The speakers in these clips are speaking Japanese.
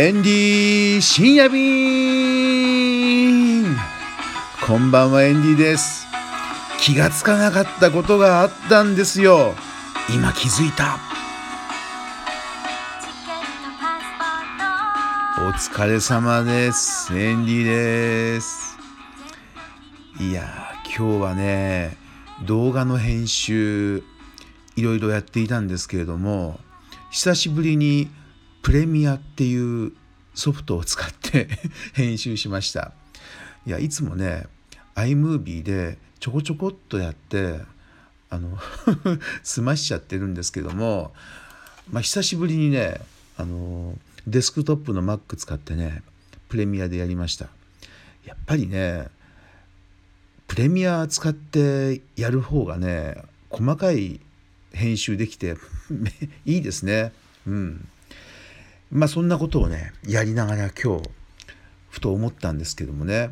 エンディ深夜便こんばんはエンディです。気がつかなかったことがあったんですよ。今気づいた。お疲れ様ですエンディです。いや今日はね動画の編集いろいろやっていたんですけれども久しぶりにプレミアっていうソフトを使って 編集しました。いやいつもね iMovie でちょこちょこっとやってあの 済ましちゃってるんですけども、まあ、久しぶりにねあのデスクトップの Mac 使ってねプレミアでやりました。やっぱりねプレミア使ってやる方がね細かい編集できて いいですね。うん。まあそんなことをねやりながら今日ふと思ったんですけどもね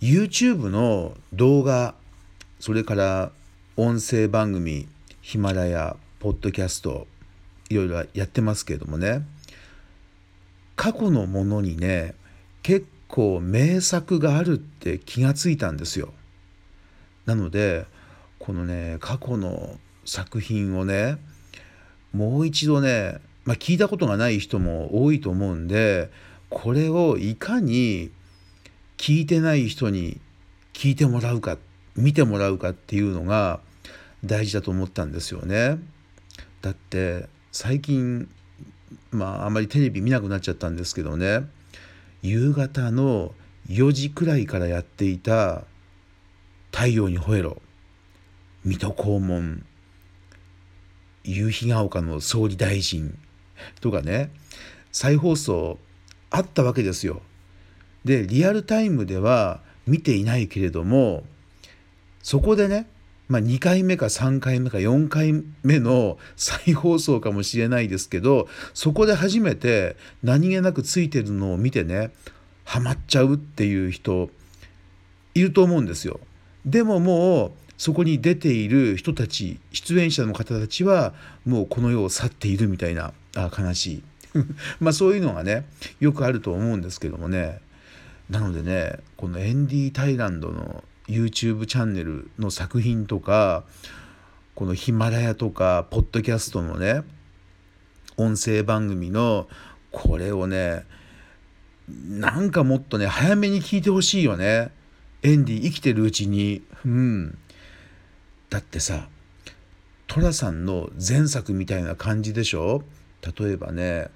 YouTube の動画それから音声番組ヒマラヤポッドキャストいろいろやってますけどもね過去のものにね結構名作があるって気がついたんですよ。なのでこのね過去の作品をねもう一度ねまあ、聞いたことがない人も多いと思うんでこれをいかに聞いてない人に聞いてもらうか見てもらうかっていうのが大事だと思ったんですよね。だって最近まああまりテレビ見なくなっちゃったんですけどね。夕方の4時くらいからやっていた「太陽に吠えろ」「水戸黄門」「夕日が丘の総理大臣」とかね再放送あったわけですよ。でリアルタイムでは見ていないけれどもそこでね、まあ、2回目か3回目か4回目の再放送かもしれないですけどそこで初めて何気なくついてるのを見てねハマっちゃうっていう人いると思うんですよ。でももうそこに出ている人たち出演者の方たちはもうこの世を去っているみたいなあ悲しい。まあそういうのがねよくあると思うんですけどもね。なのでねこのエンディ・タイランドの YouTube チャンネルの作品とかこのヒマラヤとかポッドキャストのね音声番組のこれをねなんかもっとね早めに聞いてほしいよね。エンディ生きてるうちに。うん。だってさ寅さんの前作みたいな感じでしょ？例えばね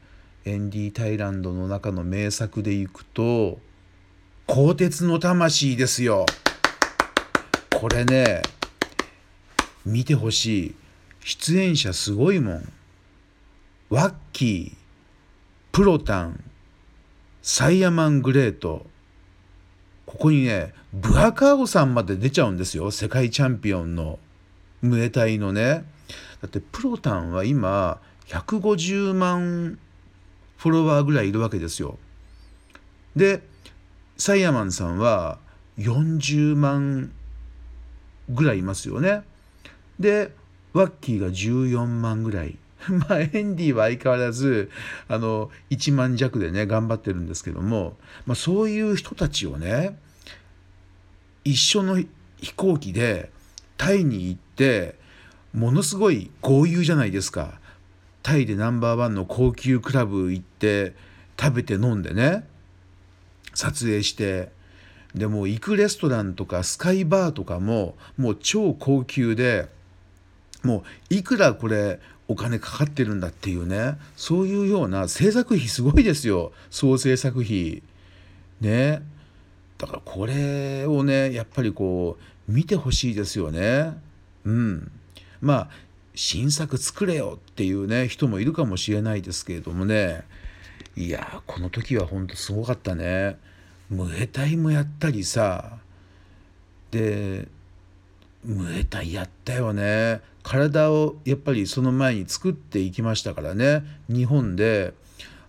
エンディ・タイランドの中の名作でいくと「鋼鉄の魂」ですよ。これね見てほしい出演者すごいもん。ワッキープロタンサイヤマングレートここにねブアカーオさんまで出ちゃうんですよ世界チャンピオンのムエタイのねだってプロタンは今150万フォロワーぐらいいるわけですよ。でサイヤマンさんは40万ぐらいいますよね。でワッキーが14万ぐらい。まあエンディは相変わらずあの1万弱でね頑張ってるんですけども、まあ、そういう人たちをね一緒の飛行機でタイに行ってものすごい豪遊じゃないですか。タイでナンバーワンの高級クラブ行って食べて飲んでね撮影してでも行くレストランとかスカイバーとかももう超高級でもういくらこれお金かかってるんだっていうねそういうような制作費すごいですよ。総制作費。ね。だからこれをねやっぱりこう見てほしいですよね。うん。まあ新作作れよっていうね人もいるかもしれないですけれどもね。いやこの時はほんとすごかったね。ムエタイもやったりさ。でムエタイやったよね。体をやっぱりその前に作っていきましたからね。日本で。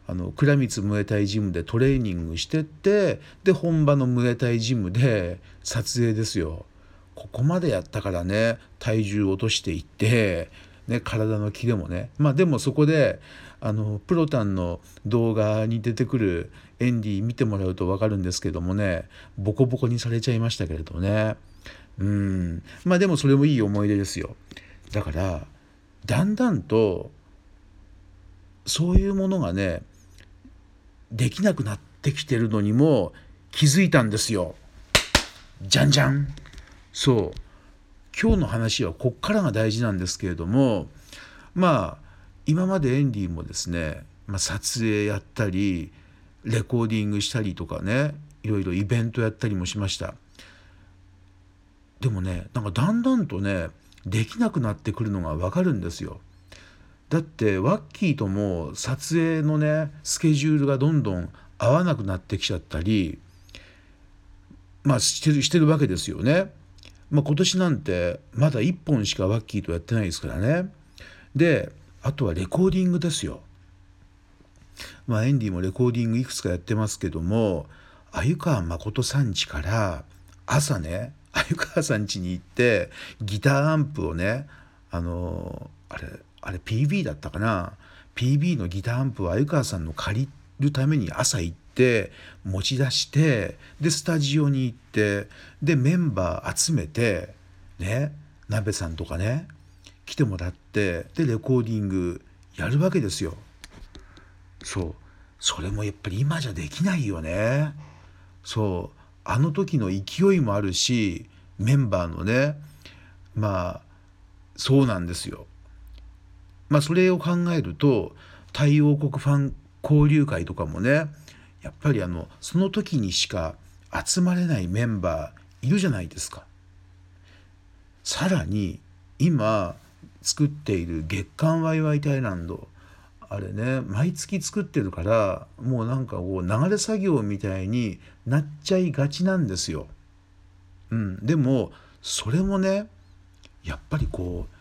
あの倉光ムエタイジムでトレーニングしてってで本場のムエタイジムで撮影ですよ。ここまでやったからね体重落としていってね、体のキレもね。まあでもそこであのプロタンの動画に出てくるエンディ見てもらうと分かるんですけどもねボコボコにされちゃいましたけれどね。うん。まあでもそれもいい思い出ですよ。だからだんだんとそういうものがねできなくなってきてるのにも気づいたんですよ。じゃんじゃんそう。今日の話はこっからが大事なんですけれどもまあ今までエンディもですね、まあ、撮影やったりレコーディングしたりとかねいろいろイベントやったりもしました。でもねなんかだんだんとねできなくなってくるのが分かるんですよ。だってワッキーとも撮影のねスケジュールがどんどん合わなくなってきちゃったりまあしてるしてるわけですよね。まあ、今年なんてまだ1本しかワッキーとやってないですからね。であとはレコーディングですよ。まあエンディもレコーディングいくつかやってますけども鮎川誠さん家から朝ね鮎川さん家に行ってギターアンプをねあのあれあれ PB だったかな？PB のギターアンプを鮎川さんの借りるために朝行って持ち出してでスタジオに行ってでメンバー集めてね鍋さんとかね来てもらってでレコーディングやるわけですよ。そうそれもやっぱり今じゃできないよね。そうあの時の勢いもあるしメンバーのねまあそうなんですよ。まあそれを考えると太陽国ファン交流会とかもねやっぱりあのその時にしか集まれないメンバーいるじゃないですか。さらに今作っている月刊ワイワイタイランドあれね毎月作ってるからもうなんかこう流れ作業みたいになっちゃいがちなんですよ。うん、でもそれもねやっぱりこう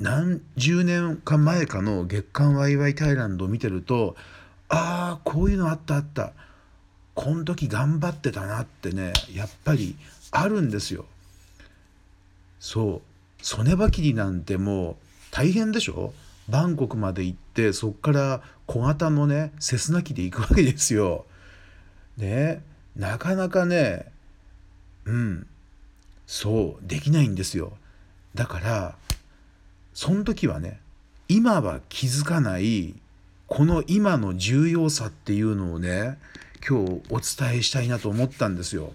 何十年か前かの月刊ワイワイタイランドを見てるとああこういうのあったあったこの時頑張ってたなってねやっぱりあるんですよ。そう曽根ばきりなんてもう大変でしょ？バンコクまで行ってそっから小型のねセスナ機で行くわけですよ。ねなかなかねうんそうできないんですよ。だからその時はね今は気づかないこの今の重要さっていうのをね今日お伝えしたいなと思ったんですよ。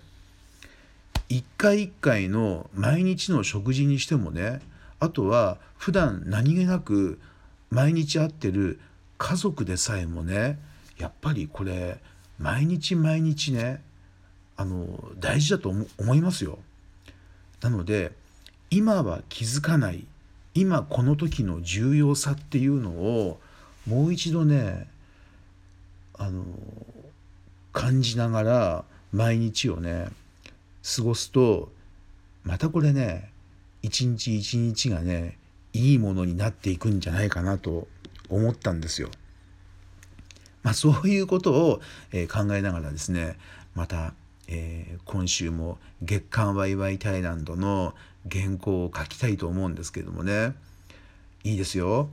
一回一回の毎日の食事にしてもねあとは普段何気なく毎日会ってる家族でさえもねやっぱりこれ毎日毎日ねあの大事だと思いますよ。なので今は気づかない今この時の重要さっていうのをもう一度ねあの感じながら毎日をね過ごすとまたこれね一日一日がねいいものになっていくんじゃないかなと思ったんですよ。まあ、そういうことを、え、考えながらですねまた、えー、今週も月刊ワイワイタイランドの原稿を書きたいと思うんですけどもね。いいですよ。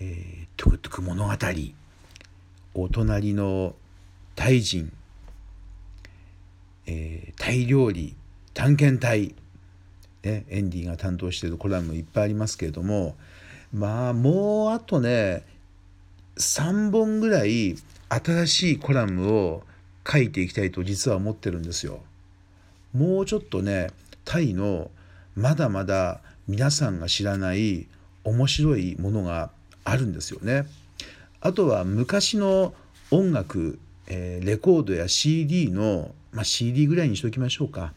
えー、トゥクトゥク物語。お隣のタイ人、えー、タイ料理。探検隊。ね、エンディが担当しているコラムいっぱいありますけれども。まあもうあとね3本ぐらい新しいコラムを書いていきたいと実は思ってるんですよ。もうちょっとねタイのまだまだ皆さんが知らない面白いものがあるんですよね。あとは昔の音楽、えー、レコードや CD の、まあ、CD ぐらいにしておきましょうか。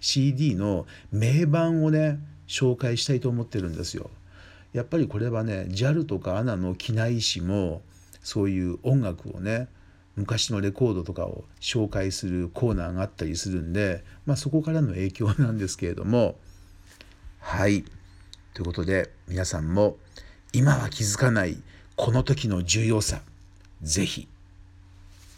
CD の名盤をね紹介したいと思ってるんですよ。やっぱりこれはね JAL とか ANA の機内誌もそういう音楽をね昔のレコードとかを紹介するコーナーがあったりするんで、まあ、そこからの影響なんですけれども。はい。ということで皆さんも今は気づかないこの時の重要さ是非